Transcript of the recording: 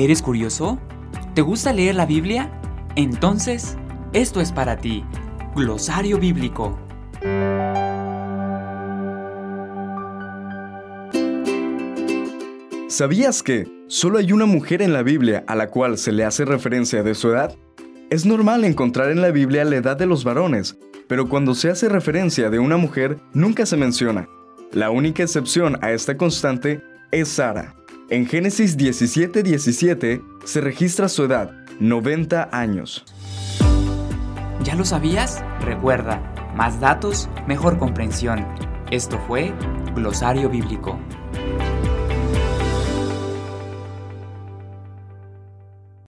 ¿Eres curioso? ¿Te gusta leer la Biblia? Entonces, esto es para ti. Glosario Bíblico. ¿Sabías que solo hay una mujer en la Biblia a la cual se le hace referencia de su edad? Es normal encontrar en la Biblia la edad de los varones, pero cuando se hace referencia de una mujer nunca se menciona. La única excepción a esta constante es Sara. En Génesis 17:17 se registra su edad, 90 años. ¿Ya lo sabías? Recuerda, más datos, mejor comprensión. Esto fue Glosario Bíblico.